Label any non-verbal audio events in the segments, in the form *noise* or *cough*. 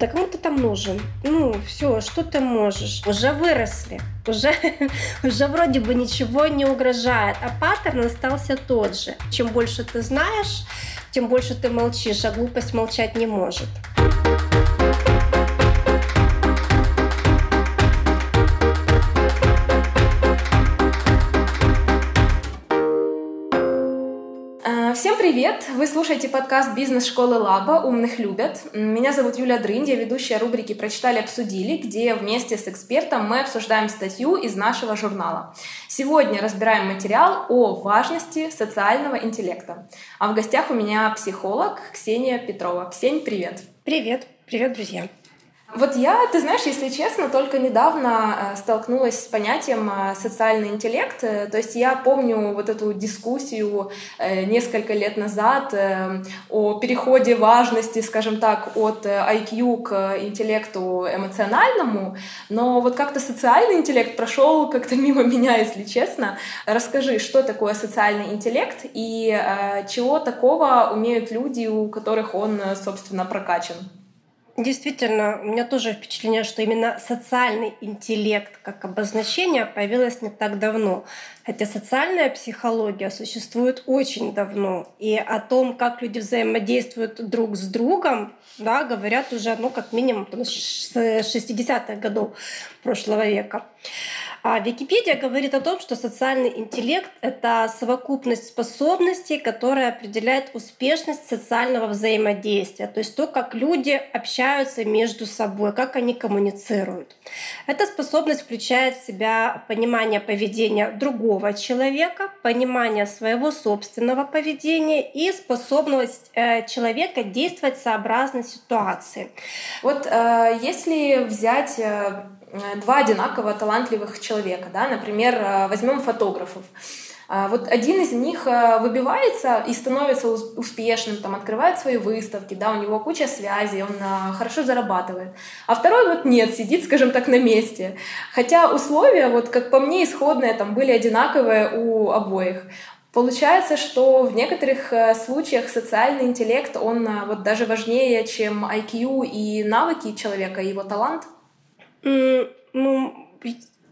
Да кому ты там нужен? Ну, все, что ты можешь? Уже выросли, уже, *laughs* уже вроде бы ничего не угрожает, а паттерн остался тот же. Чем больше ты знаешь, тем больше ты молчишь, а глупость молчать не может. Привет! Вы слушаете подкаст «Бизнес-школы Лаба. Умных любят». Меня зовут Юля Дрынь, я ведущая рубрики «Прочитали, обсудили», где вместе с экспертом мы обсуждаем статью из нашего журнала. Сегодня разбираем материал о важности социального интеллекта. А в гостях у меня психолог Ксения Петрова. Ксень, привет! Привет! Привет, друзья! Вот я, ты знаешь, если честно, только недавно э, столкнулась с понятием э, социальный интеллект. Э, то есть я помню вот эту дискуссию несколько лет назад о переходе важности, скажем так, от IQ к интеллекту эмоциональному, но вот как-то социальный интеллект прошел как-то мимо меня, если честно. Расскажи, что такое социальный интеллект и чего такого умеют люди, у которых он, собственно, прокачан? Действительно, у меня тоже впечатление, что именно социальный интеллект как обозначение появилось не так давно. Хотя социальная психология существует очень давно. И о том, как люди взаимодействуют друг с другом, да, говорят уже, ну, как минимум с 60-х годов прошлого века. А Википедия говорит о том, что социальный интеллект — это совокупность способностей, которая определяет успешность социального взаимодействия, то есть то, как люди общаются между собой, как они коммуницируют. Эта способность включает в себя понимание поведения другого человека, понимание своего собственного поведения и способность э, человека действовать сообразно ситуации. Вот э, если взять э, два одинаково талантливых человека, да, например, э, возьмем фотографов. А, вот один из них э, выбивается и становится успешным, там, открывает свои выставки, да, у него куча связей, он хорошо зарабатывает. А второй вот нет, сидит, скажем так, на месте. Хотя условия, вот как по мне, исходные там были одинаковые у обоих. Получается, что в некоторых случаях социальный интеллект, он вот даже важнее, чем IQ и навыки человека, его талант — ну,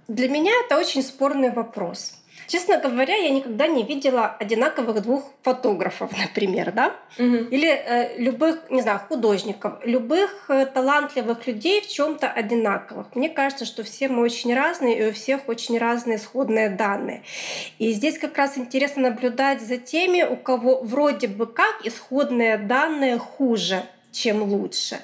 для меня это очень спорный вопрос. Честно говоря, я никогда не видела одинаковых двух фотографов, например, да, угу. или э, любых, не знаю, художников, любых э, талантливых людей в чем-то одинаковых. Мне кажется, что все мы очень разные, и у всех очень разные исходные данные. И здесь как раз интересно наблюдать за теми, у кого вроде бы как исходные данные хуже, чем лучше.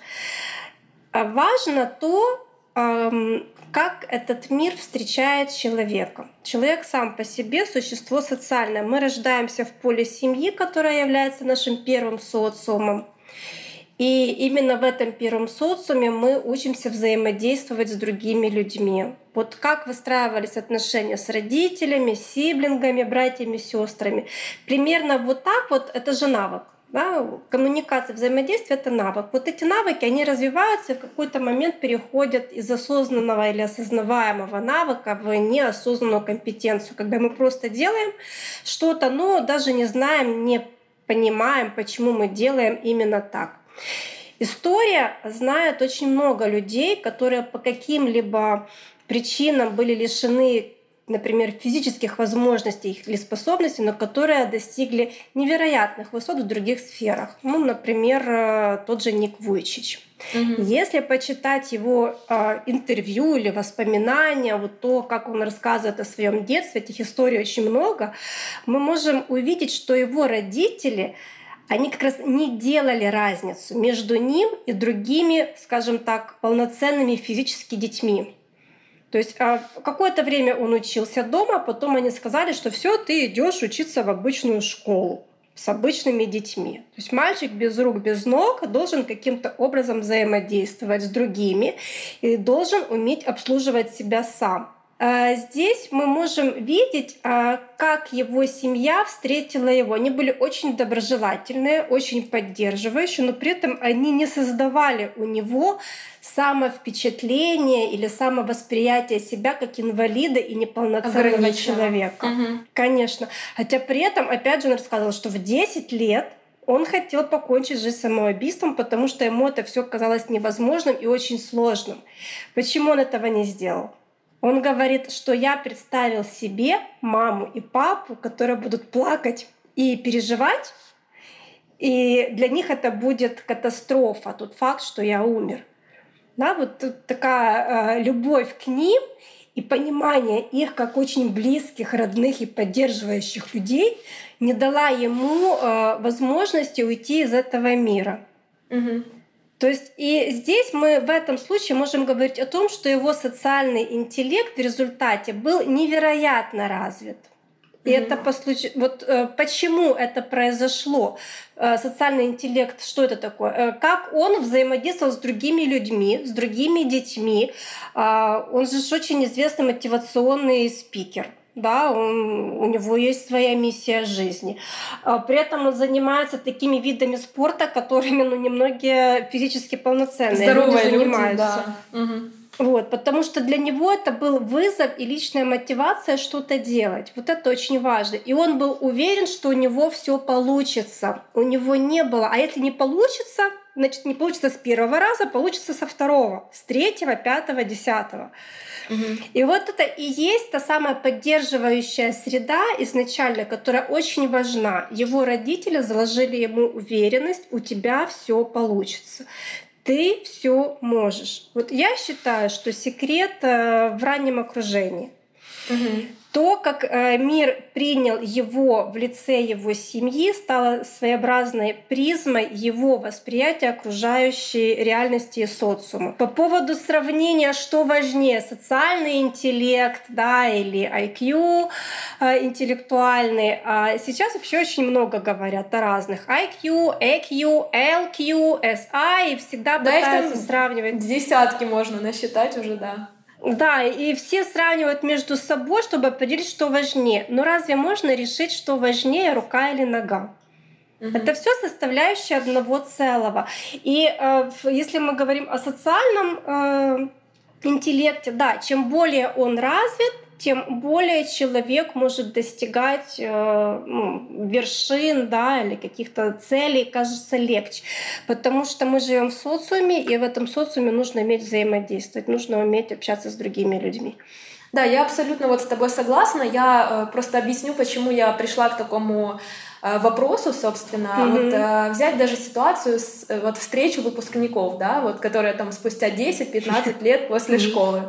А важно то, как этот мир встречает человека. Человек сам по себе существо социальное. Мы рождаемся в поле семьи, которая является нашим первым социумом. И именно в этом первом социуме мы учимся взаимодействовать с другими людьми. Вот как выстраивались отношения с родителями, сиблингами, братьями, сестрами. Примерно вот так вот это же навык. Да, коммуникация, взаимодействие — это навык. Вот эти навыки, они развиваются и в какой-то момент переходят из осознанного или осознаваемого навыка в неосознанную компетенцию, когда мы просто делаем что-то, но даже не знаем, не понимаем, почему мы делаем именно так. История знает очень много людей, которые по каким-либо причинам были лишены например, физических возможностей или способностей, но которые достигли невероятных высот в других сферах. Ну, например, э, тот же Ник Вуйчич. Угу. Если почитать его э, интервью или воспоминания, вот то, как он рассказывает о своем детстве, этих историй очень много, мы можем увидеть, что его родители они как раз не делали разницу между ним и другими, скажем так, полноценными физически детьми. То есть а, какое-то время он учился дома, потом они сказали, что все, ты идешь учиться в обычную школу с обычными детьми. То есть мальчик без рук, без ног должен каким-то образом взаимодействовать с другими и должен уметь обслуживать себя сам. А, здесь мы можем видеть, а, как его семья встретила его. Они были очень доброжелательные, очень поддерживающие, но при этом они не создавали у него самовпечатление или самовосприятие себя как инвалида и неполноценного человека. Угу. Конечно. Хотя при этом, опять же, он рассказывал, что в 10 лет Он хотел покончить жизнь самоубийством, потому что ему это все казалось невозможным и очень сложным. Почему он этого не сделал? Он говорит, что я представил себе маму и папу, которые будут плакать и переживать, и для них это будет катастрофа, тот факт, что я умер. Да, вот тут такая э, любовь к ним и понимание их как очень близких, родных и поддерживающих людей не дала ему э, возможности уйти из этого мира. Угу. То есть и здесь мы в этом случае можем говорить о том, что его социальный интеллект в результате был невероятно развит. И mm-hmm. это по случаю, вот э, почему это произошло, э, социальный интеллект, что это такое, э, как он взаимодействовал с другими людьми, с другими детьми. Он же очень известный мотивационный спикер. Да, он, у него есть своя миссия жизни. Э, при этом он занимается такими видами спорта, которыми ну, немногие физически полноценные Здоровые люди занимаются. Люди, да. угу. Вот, потому что для него это был вызов и личная мотивация что-то делать. Вот это очень важно. И он был уверен, что у него все получится. У него не было. А если не получится, значит, не получится с первого раза, получится со второго, с третьего, пятого, десятого. Угу. И вот это и есть та самая поддерживающая среда изначально, которая очень важна. Его родители заложили ему уверенность, у тебя все получится ты все можешь. Вот я считаю, что секрет э, в раннем окружении. Угу. То, как э, мир принял его в лице его семьи, стало своеобразной призмой его восприятия окружающей реальности и социума. По поводу сравнения, что важнее, социальный интеллект да, или IQ э, интеллектуальный, а сейчас вообще очень много говорят о разных. IQ, EQ, LQ, SI, и всегда да, пытаются сравнивать. Десятки можно насчитать уже, да. Да, и все сравнивают между собой, чтобы определить, что важнее. Но разве можно решить, что важнее, рука или нога? Угу. Это все составляющие одного целого. И э, если мы говорим о социальном э, интеллекте, да, чем более он развит, тем более человек может достигать э, ну, вершин да, или каких-то целей, кажется, легче. Потому что мы живем в социуме, и в этом социуме нужно уметь взаимодействовать, нужно уметь общаться с другими людьми. Да, я абсолютно вот с тобой согласна. Я э, просто объясню, почему я пришла к такому э, вопросу, собственно, mm-hmm. вот э, взять даже ситуацию с э, вот встречу выпускников, да, вот, которая там спустя 10-15 *laughs* лет после mm-hmm. школы.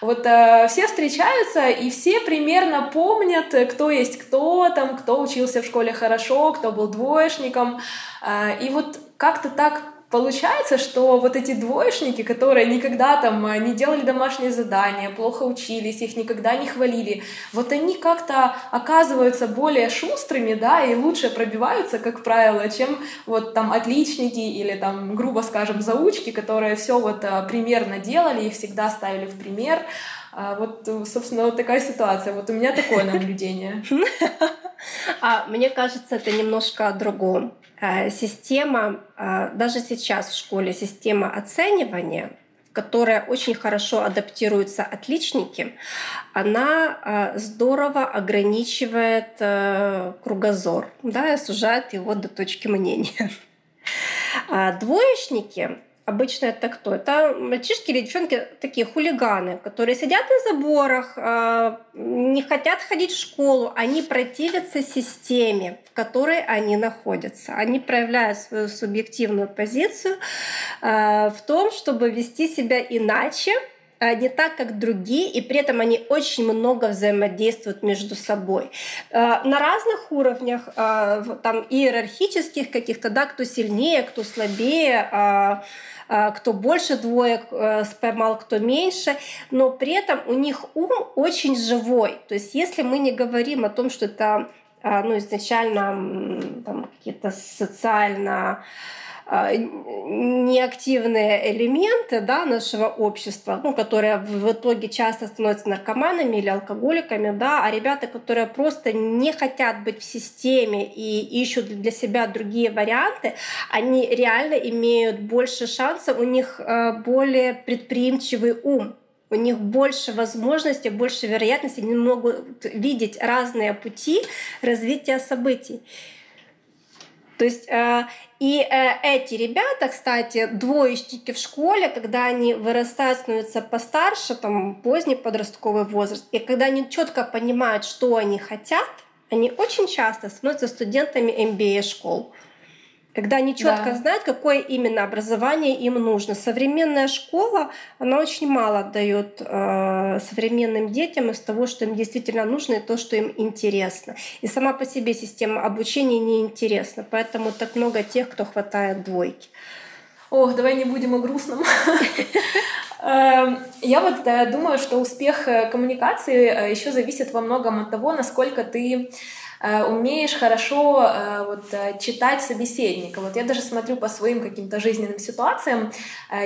Вот э, все встречаются, и все примерно помнят, кто есть кто там, кто учился в школе хорошо, кто был двоечником. Э, и вот как-то так Получается, что вот эти двоечники, которые никогда там э, не делали домашние задания, плохо учились, их никогда не хвалили, вот они как-то оказываются более шустрыми, да, и лучше пробиваются, как правило, чем вот там отличники или там, грубо скажем, заучки, которые все вот э, примерно делали, их всегда ставили в пример. А вот, собственно, вот такая ситуация. Вот у меня такое *laughs* наблюдение. А мне кажется, это немножко о другом. Э, система, э, даже сейчас в школе система оценивания, которая очень хорошо адаптируется отличники, она э, здорово ограничивает кругозор, да, сужает его до точки мнения. *laughs* А двоечники Обычно это кто? Это мальчишки или девчонки такие хулиганы, которые сидят на заборах, а, не хотят ходить в школу, они противятся системе, в которой они находятся. Они проявляют свою субъективную позицию а, в том, чтобы вести себя иначе, не так, как другие, и при этом они очень много взаимодействуют между собой. На разных уровнях, там иерархических каких-то, да, кто сильнее, кто слабее, а, кто больше двоек э, поймал, кто меньше, но при этом у них ум очень живой. То есть если мы не говорим о том, что это а, ну, изначально там, какие-то социально а, неактивные элементы да, нашего общества, ну, которые в итоге часто становятся наркоманами или алкоголиками, да, а ребята, которые просто не хотят быть в системе и ищут для себя другие варианты, они реально имеют больше шансов, у них а, более предприимчивый ум, у них больше возможностей, больше вероятностей, они могут видеть разные пути развития событий. То есть э, и э, эти ребята, кстати, двоечники в школе, когда они вырастают, становятся постарше, там поздний подростковый возраст, и когда они четко понимают, что они хотят, они очень часто становятся студентами MBA школ когда они четко да. знают, какое именно образование им нужно. Современная школа, она очень мало дает э, современным детям из того, что им действительно нужно и то, что им интересно. И сама по себе система обучения неинтересна, поэтому так много тех, кто хватает двойки. Ох, давай не будем о грустном. *laughs* Эм, я вот э, думаю, что успех э, коммуникации э, еще зависит во многом от того, насколько ты умеешь хорошо э, вот, э, читать собеседника. Вот я даже смотрю по своим каким-то жизненным ситуациям.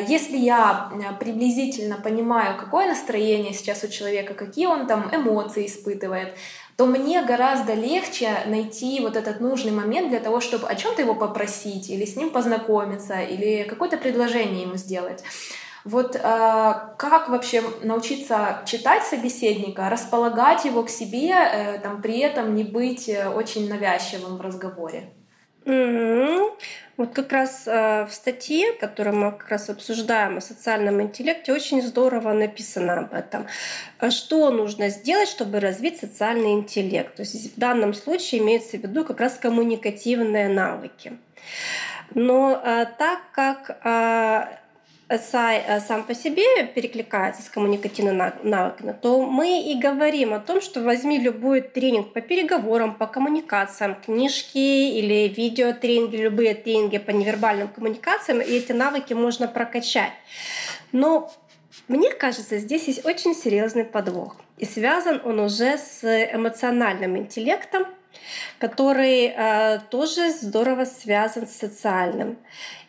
Если я приблизительно понимаю, какое настроение сейчас у человека, какие он там эмоции испытывает, то мне гораздо легче найти вот этот нужный момент для того, чтобы о чем-то его попросить, или с ним познакомиться, или какое-то предложение ему сделать. Вот э, как вообще научиться читать собеседника, располагать его к себе, э, там, при этом не быть э, очень навязчивым в разговоре? Mm-hmm. Вот как раз э, в статье, которую мы как раз обсуждаем о социальном интеллекте, очень здорово написано об этом. А что нужно сделать, чтобы развить социальный интеллект? То есть в данном случае имеется в виду как раз коммуникативные навыки. Но э, так как э, сай э, сам по себе перекликается с коммуникативными навыками, то мы и говорим о том, что возьми любой тренинг по переговорам, по коммуникациям, книжки или видеотренинги, любые тренинги по невербальным коммуникациям, и эти навыки можно прокачать. Но мне кажется, здесь есть очень серьезный подвох. И связан он уже с эмоциональным интеллектом, который э, тоже здорово связан с социальным.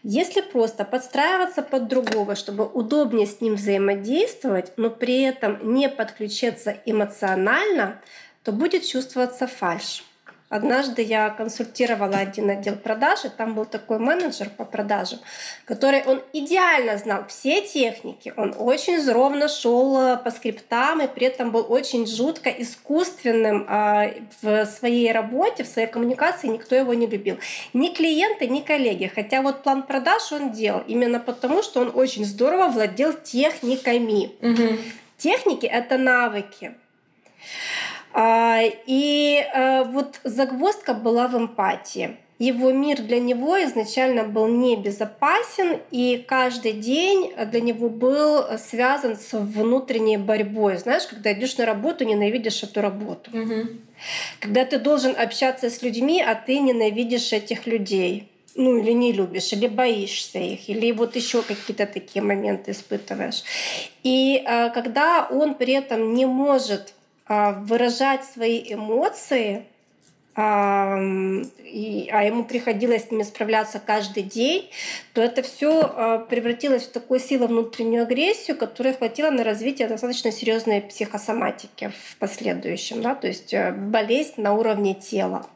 Если просто подстраиваться под другого, чтобы удобнее с ним взаимодействовать, но при этом не подключиться эмоционально, то будет чувствоваться фальшь. Однажды я консультировала один отдел продаж, и там был такой менеджер по продажам, который он идеально знал все техники, он очень ровно шел э, по скриптам и при этом был очень жутко искусственным а, в своей работе, в своей коммуникации, никто его не любил. Ни клиенты, ни коллеги. Хотя вот план продаж он делал именно потому, что он очень здорово владел техниками. Угу. Техники — это навыки. А, и э, вот загвоздка была в эмпатии. Его мир для него изначально был небезопасен, и каждый день для него был связан с внутренней борьбой. Знаешь, когда идешь на работу, ненавидишь эту работу. Угу. Когда ты должен общаться с людьми, а ты ненавидишь этих людей ну или не любишь, или боишься их, или вот еще какие-то такие моменты испытываешь. И э, когда он при этом не может выражать свои эмоции, а, а ему приходилось с ними справляться каждый день, то это все а, превратилось в такую силу внутреннюю агрессию, которая хватило на развитие достаточно серьезной психосоматики в последующем, да, то есть э, болезнь на уровне тела.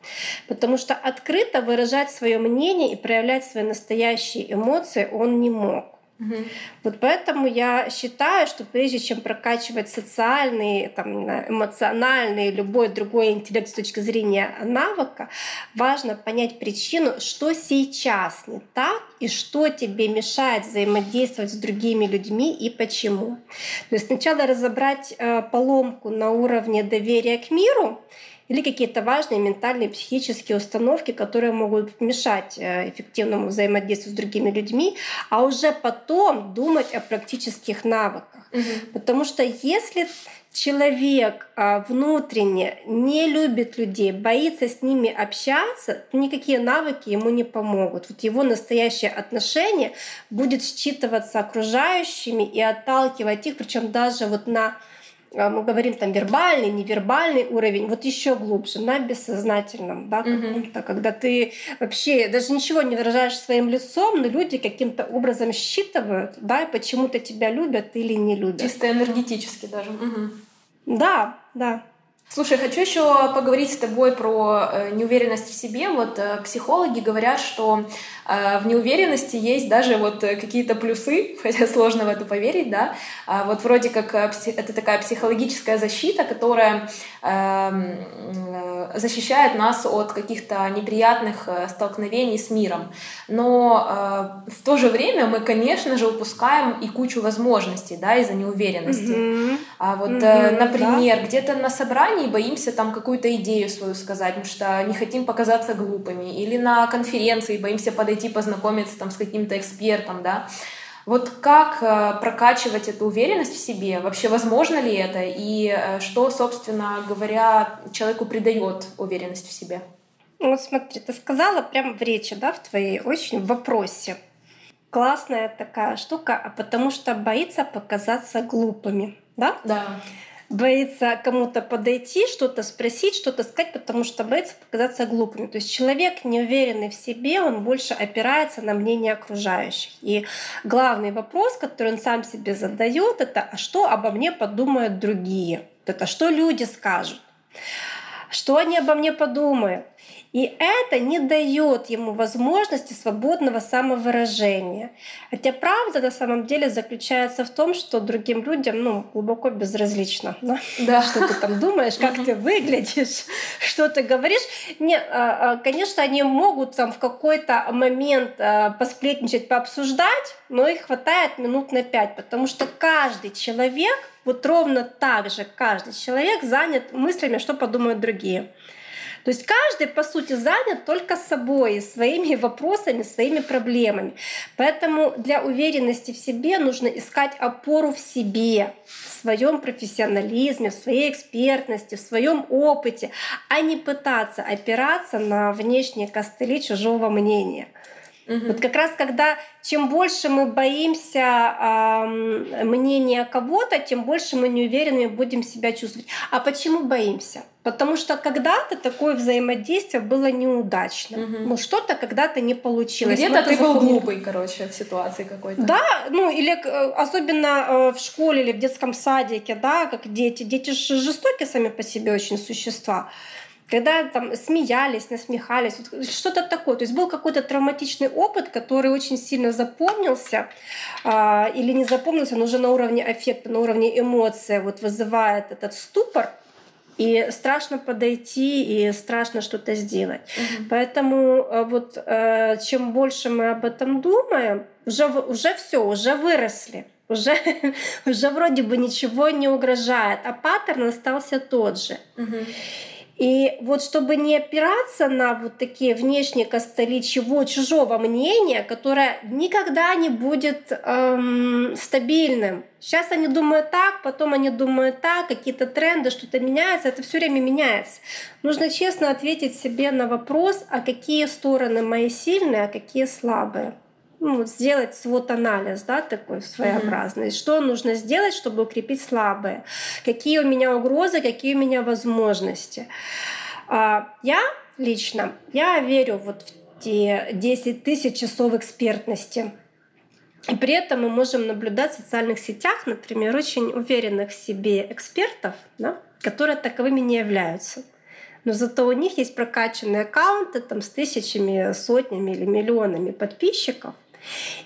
Потому что открыто выражать свое мнение и проявлять свои настоящие эмоции он не мог. Угу. Вот поэтому я считаю, что прежде чем прокачивать социальный, там, эмоциональный, любой другой интеллект с точки зрения навыка, важно понять причину, что сейчас не так и что тебе мешает взаимодействовать с другими людьми и почему. То есть сначала разобрать э, поломку на уровне доверия к миру, или какие-то важные ментальные, психические установки, которые могут мешать э, эффективному взаимодействию с другими людьми, а уже потом думать о практических навыках. Угу. Потому что если человек а, внутренне не любит людей, боится с ними общаться, то никакие навыки ему не помогут. Вот его настоящее отношение будет считываться окружающими и отталкивать их, причем даже вот на мы говорим там вербальный, невербальный уровень, вот еще глубже, на бессознательном, да, каком-то, когда ты вообще даже ничего не выражаешь своим лицом, но люди каким-то образом считывают, да, и почему-то тебя любят или не любят. Чисто энергетически даже. Угу. Да, да. Слушай, хочу еще поговорить с тобой про э, неуверенность в себе. Вот э, психологи говорят, что э, в неуверенности есть даже вот какие-то плюсы, *laughs* хотя сложно в это поверить, да. А вот вроде как это такая психологическая защита, которая эм, защищает нас от каких-то неприятных столкновений с миром. Но в то же время мы, конечно же, упускаем и кучу возможностей, да, из-за неуверенности. Mm-hmm. А вот, mm-hmm, например, да. где-то на собрании компании боимся там какую-то идею свою сказать, потому что не хотим показаться глупыми. Или на конференции боимся подойти, познакомиться там с каким-то экспертом, да. Вот как э, прокачивать эту уверенность в себе? Вообще возможно ли это? И э, что, собственно говоря, человеку придает уверенность в себе? Ну, вот смотри, ты сказала прямо в речи, да, в твоей очень в вопросе. Классная такая штука, а потому что боится показаться глупыми, да? Да боится кому-то подойти, что-то спросить, что-то сказать, потому что боится показаться глупым. То есть человек неуверенный в себе, он больше опирается на мнение окружающих. И главный вопрос, который он сам себе задает, это а что обо мне подумают другие? Это что люди скажут? Что они обо мне подумают? И это не дает ему возможности свободного самовыражения. Хотя правда на самом деле заключается в том, что другим людям ну, глубоко безразлично, да? Да. *laughs* что ты там думаешь, как ты выглядишь, *laughs* что ты говоришь. Нет, а, а, конечно, они могут там в какой-то момент а, посплетничать, пообсуждать, но их хватает минут на пять, потому что каждый человек, вот ровно так же каждый человек занят мыслями, что подумают другие. То есть каждый, по сути, занят только собой, своими вопросами, своими проблемами. Поэтому для уверенности в себе нужно искать опору в себе, в своем профессионализме, в своей экспертности, в своем опыте, а не пытаться опираться на внешние костыли чужого мнения. Угу. Вот как раз когда чем больше мы боимся э, мнения кого-то, тем больше мы неуверенными будем себя чувствовать. А почему боимся? Потому что когда-то такое взаимодействие было неудачно. Угу. Ну, что-то когда-то не получилось. Где-то ты был глупый, короче, в ситуации какой-то. Да, ну или э, особенно э, в школе или в детском садике, да, как дети. Дети же жестокие сами по себе очень существа когда там смеялись, насмехались, вот что-то такое. То есть был какой-то травматичный опыт, который очень сильно запомнился э, или не запомнился, но уже на уровне аффекта, на уровне эмоции вот вызывает этот ступор, и страшно подойти, и страшно что-то сделать. Угу. Поэтому э, вот э, чем больше мы об этом думаем, уже, уже все, уже выросли уже, *laughs* уже вроде бы ничего не угрожает, а паттерн остался тот же. Угу. И вот чтобы не опираться на вот такие внешние костыли чего чужого мнения, которое никогда не будет эм, стабильным. Сейчас они думают так, потом они думают так, какие-то тренды, что-то меняется, это все время меняется. Нужно честно ответить себе на вопрос, а какие стороны мои сильные, а какие слабые ну, сделать свод анализ, да, такой своеобразный. Mm-hmm. Что нужно сделать, чтобы укрепить слабые? Какие у меня угрозы, какие у меня возможности? А, я лично, я верю вот в те 10 тысяч часов экспертности. И при этом мы можем наблюдать в социальных сетях, например, очень уверенных в себе экспертов, да, которые таковыми не являются. Но зато у них есть прокачанные аккаунты там, с тысячами, сотнями или миллионами подписчиков —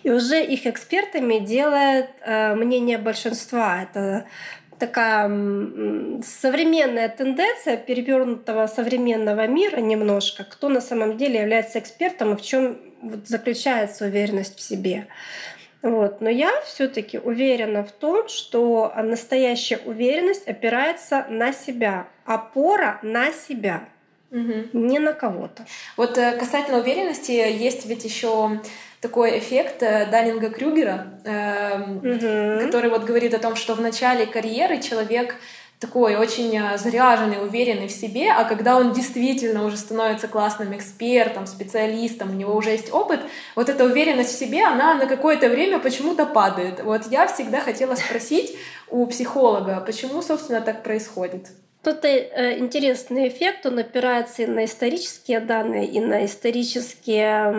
и уже их экспертами делает э, мнение большинства. Это такая современная тенденция перевернутого современного мира немножко, кто на самом деле является экспертом и в чем вот заключается уверенность в себе. Вот. Но я все-таки уверена в том, что настоящая уверенность опирается на себя, опора на себя, угу. не на кого-то. Вот э, касательно уверенности, есть ведь еще такой эффект э, Даннинга Крюгера, э, угу. который вот говорит о том, что в начале карьеры человек такой очень э, заряженный, уверенный в себе, а когда он действительно уже становится классным экспертом, специалистом, у него уже есть опыт, вот эта уверенность в себе, она на какое-то время почему-то падает. Вот я всегда хотела спросить у психолога, почему, собственно, так происходит? Тут э, интересный эффект, он опирается и на исторические данные, и на исторические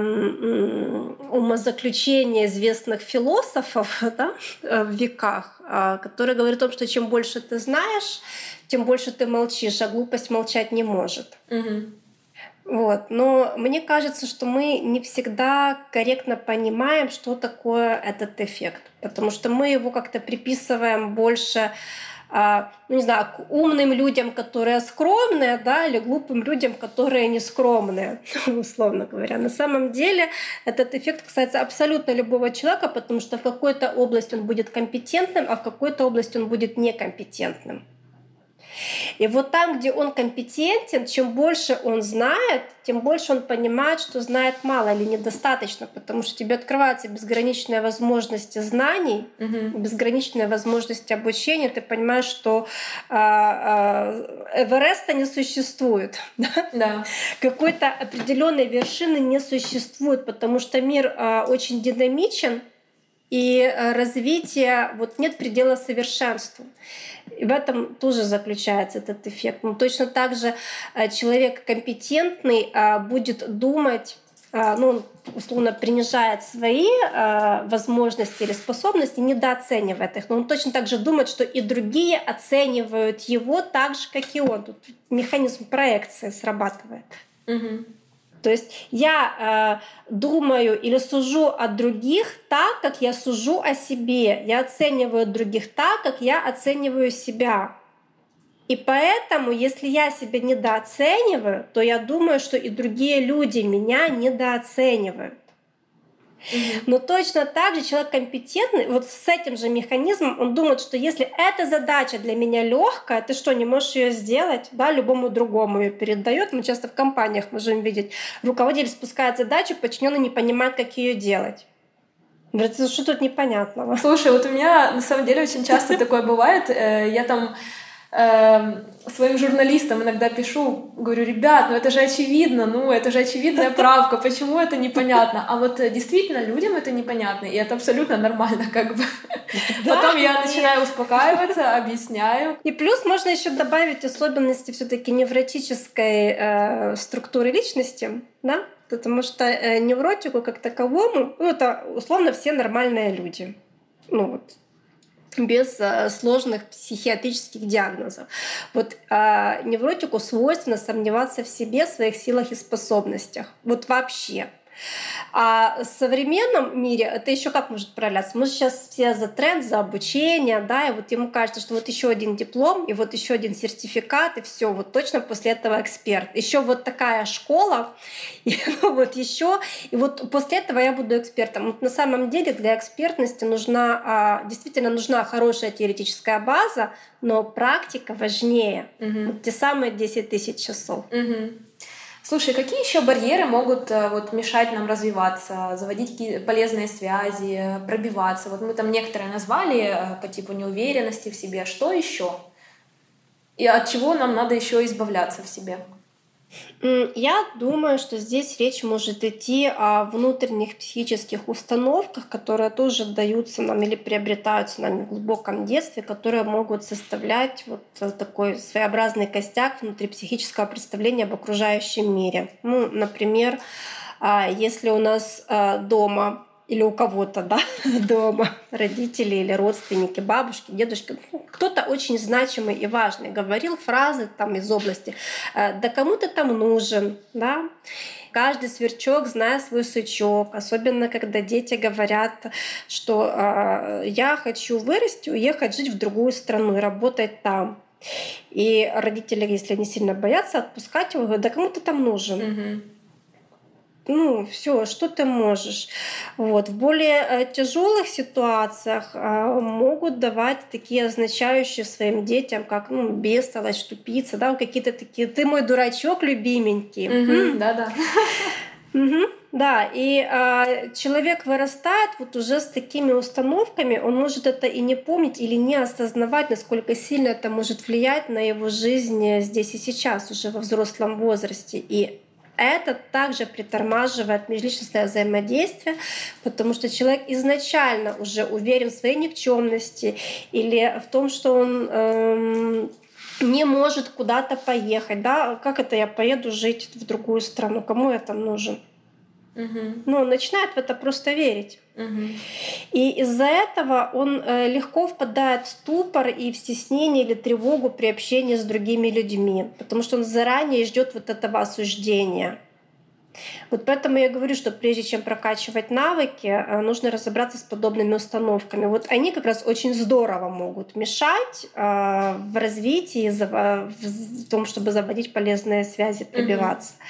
умозаключения известных философов *laughs* да, э, в веках, а, которые говорят о том, что чем больше ты знаешь, тем больше ты молчишь, а глупость молчать не может. Угу. Вот. Но мне кажется, что мы не всегда корректно понимаем, что такое этот эффект, потому что мы его как-то приписываем больше ну, не знаю, умным людям, которые скромные, да, или глупым людям, которые не скромные, *laughs* условно говоря. На самом деле этот эффект касается абсолютно любого человека, потому что в какой-то области он будет компетентным, а в какой-то области он будет некомпетентным. И вот там, где он компетентен, чем больше он знает, тем больше он понимает, что знает мало или недостаточно, потому что тебе открываются безграничные возможности знаний, угу. безграничные возможности обучения. Ты понимаешь, что э, э, Эвереста не существует, *laughs* да? Да. какой-то определенной вершины не существует, потому что мир э, очень динамичен и развитие вот нет предела совершенству. И в этом тоже заключается этот эффект. Но точно так же э, человек компетентный э, будет думать э, ну, условно принижает свои возможности или способности, недооценивает их. Но он точно так же думает, что и другие оценивают его так же, как и он. Тут механизм проекции срабатывает. Угу. То есть я э, думаю или сужу о других так, как я сужу о себе. Я оцениваю других так, как я оцениваю себя. И поэтому, если я себя недооцениваю, то я думаю, что и другие люди меня недооценивают. Но точно так же человек компетентный, вот с этим же механизмом, он думает, что если эта задача для меня легкая, ты что, не можешь ее сделать? Да, любому другому ее передает. Мы часто в компаниях можем видеть, руководитель спускает задачу, подчиненный не понимает, как ее делать. Говорит, что тут непонятного? Слушай, вот у меня на самом деле очень часто такое бывает. Э, я там своим журналистам иногда пишу, говорю, ребят, ну это же очевидно, ну это же очевидная правка, почему это непонятно? А вот э, действительно людям это непонятно, и это абсолютно нормально, как бы. Да, Потом я начинаю успокаиваться, объясняю. И плюс можно еще добавить особенности все-таки невротической э, структуры личности, да? Потому что э, невротику как таковому, ну это условно все нормальные люди. Ну вот без а, сложных психиатрических диагнозов. Вот а, невротику свойственно сомневаться в себе, своих силах и способностях. Вот вообще. А в современном мире это еще как может проявляться? Мы сейчас все за тренд, за обучение, да, и вот ему кажется, что вот еще один диплом, и вот еще один сертификат, и все, вот точно после этого эксперт. Еще вот такая школа, *laughs* и ну, вот еще, и вот после этого я буду экспертом. Вот на самом деле для экспертности нужна, а, действительно нужна хорошая теоретическая база, но практика важнее. Угу. Вот те самые 10 тысяч часов. Угу. Слушай, какие еще барьеры могут э, вот, мешать нам развиваться, заводить какие полезные связи, пробиваться? Вот мы там некоторые назвали э, по типу неуверенности в себе. Что еще? И от чего нам надо еще избавляться в себе? Я думаю, что здесь речь может идти о внутренних психических установках, которые тоже даются нам или приобретаются нами в глубоком детстве, которые могут составлять вот такой своеобразный костяк внутри психического представления об окружающем мире. Ну, например, а, если у нас а, дома или у кого-то да, *laughs* дома, родители или родственники, бабушки, дедушки, ну, кто-то очень значимый и важный, говорил фразы там из области «Э, «да кому ты там нужен?», да, каждый сверчок знает свой сучок, особенно когда дети говорят, что э, я хочу вырасти, уехать жить в другую страну и работать там. И родители, если они сильно боятся отпускать его, говорят, да кому ты там нужен? Угу ну, все, что ты можешь. Вот. В более э, тяжелых ситуациях а, могут давать такие означающие своим детям, как ну, бестолочь, тупица, да, какие-то такие, ты мой дурачок любименький. Да-да. Угу, да, и э, человек вырастает вот уже с такими установками, он может это и не помнить или не осознавать, насколько сильно это может влиять на его жизнь здесь и сейчас, уже во взрослом возрасте. И это также притормаживает межличностное взаимодействие, потому что человек изначально уже уверен в своей никчемности или в том, что он эм, не может куда-то поехать, да, как это я поеду жить в другую страну, кому я там нужен? Угу. Ну, начинает в это просто верить. Угу. И из-за этого он э, легко впадает в ступор и в стеснение или тревогу при общении с другими людьми, потому что он заранее ждет вот этого осуждения. Вот поэтому я говорю, что прежде чем прокачивать навыки, э, нужно разобраться с подобными установками. Вот они как раз очень здорово могут мешать э, в развитии, в том, чтобы заводить полезные связи, пробиваться. Mm-hmm.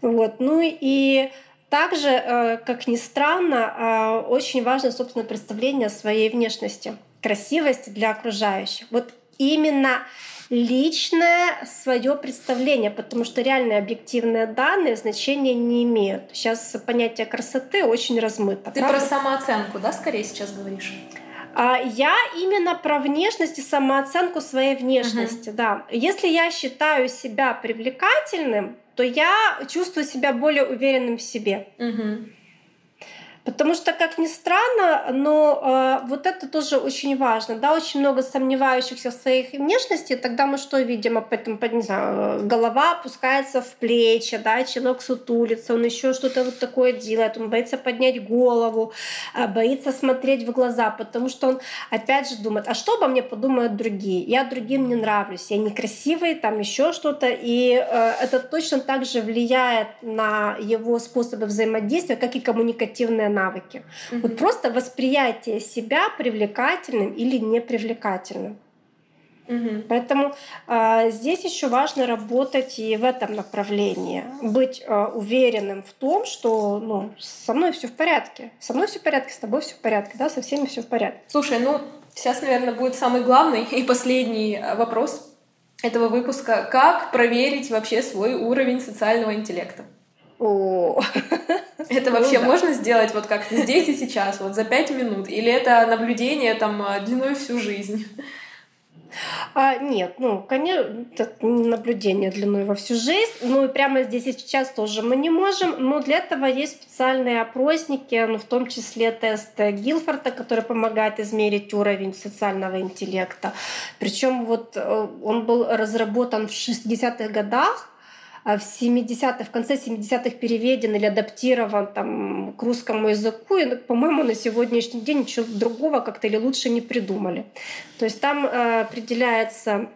Вот. Ну и также, э, как ни странно, очень важно собственное представление о своей внешности, красивости для окружающих. Вот именно личное свое представление, потому что реальные объективные данные значения не имеют. Сейчас понятие красоты очень размыто. Ты правда? про самооценку, да, скорее сейчас говоришь? А, я именно про внешность и самооценку своей внешности, uh-huh. да. Если я считаю себя привлекательным, то я чувствую себя более уверенным в себе. Uh-huh. Потому что, как ни странно, но э, вот это тоже очень важно. Да, очень много сомневающихся в своих внешности. Тогда мы что видим? Об этом, не знаю, голова опускается в плечи, да, человек сутулится, он еще что-то вот такое делает, он боится поднять голову, э, боится смотреть в глаза, потому что он опять же думает, а что обо мне подумают другие? Я другим не нравлюсь, я некрасивый, там еще что-то. И э, это точно так же влияет на его способы взаимодействия, как и коммуникативные навыки. Угу. Вот просто восприятие себя привлекательным или непривлекательным. Угу. Поэтому э, здесь еще важно работать и в этом направлении, быть э, уверенным в том, что ну, со мной все в порядке, со мной все в порядке, с тобой все в порядке, да, со всеми все в порядке. Слушай, ну сейчас, наверное, будет самый главный и последний э, вопрос этого выпуска: как проверить вообще свой уровень социального интеллекта? О, *laughs* это вообще ну, можно сделать вот как здесь и сейчас, вот за пять минут? Или это наблюдение там длиной всю жизнь? А, нет, ну, конечно, наблюдение длиной во всю жизнь. Ну и прямо здесь и сейчас тоже мы не можем. Но для этого есть специальные опросники, ну, в том числе тест Гилфорта, который помогает измерить уровень социального интеллекта. Причем вот э, он был разработан в 60-х годах в 70-х, в конце 70-х переведен или адаптирован там, к русскому языку. И, по-моему, на сегодняшний день ничего другого как-то или лучше не придумали. То есть там э, определяется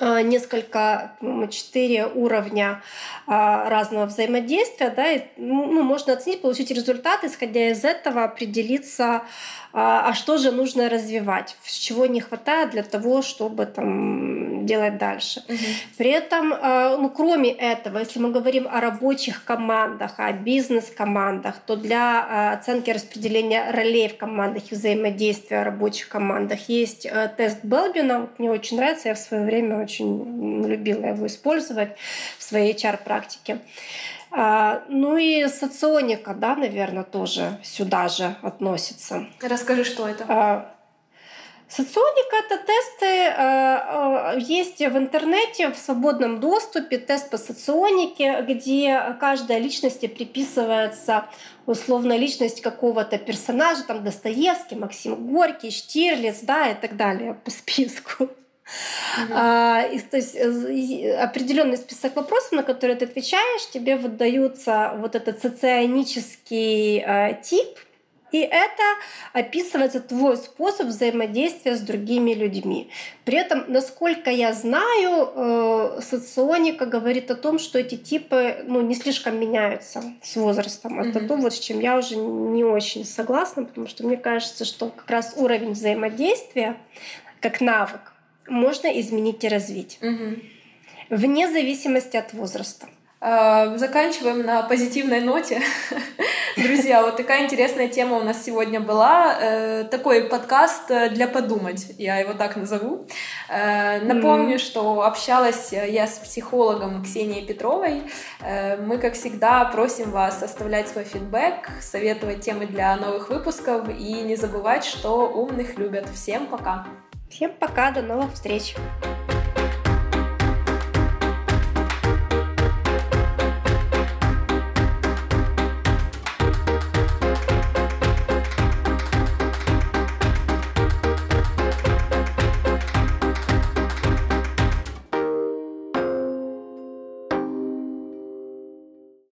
несколько, четыре уровня э, разного взаимодействия, да, и, ну, можно оценить, получить результат, исходя из этого определиться, а, а что же нужно развивать, чего не хватает для того, чтобы там делать дальше. Угу. При этом, ну, кроме этого, если мы говорим о рабочих командах, о бизнес-командах, то для оценки распределения ролей в командах и взаимодействия в рабочих командах есть э, тест Белбина. Мне очень нравится, я в свое время очень любила его использовать в своей HR-практике. А, ну и соционика, да, наверное, тоже сюда же относится. Расскажи, что это? А, соционика — это тесты, а, есть в интернете в свободном доступе тест по соционике, где каждой личности приписывается условно личность какого-то персонажа, там Достоевский, Максим Горький, Штирлиц, да, и так далее по списку. Угу. А, и, то есть определенный список вопросов, на которые ты отвечаешь, тебе выдаются вот этот соционический э, тип, и это описывается твой способ взаимодействия с другими людьми. При этом, насколько я знаю, э, соционика говорит о том, что эти типы ну, не слишком меняются с возрастом. Это mm-hmm. то, вот, с чем я уже не очень согласна, потому что мне кажется, что как раз уровень взаимодействия как навык можно изменить и развить. Угу. Вне зависимости от возраста. А, заканчиваем на позитивной ноте. *laughs* Друзья, вот такая интересная тема у нас сегодня была. Э, такой подкаст для подумать, я его так назову. Э, напомню, что общалась я с психологом Ксенией Петровой. Э, мы, как всегда, просим вас оставлять свой фидбэк, советовать темы для новых выпусков и не забывать, что умных любят. Всем пока! Всем пока, до новых встреч!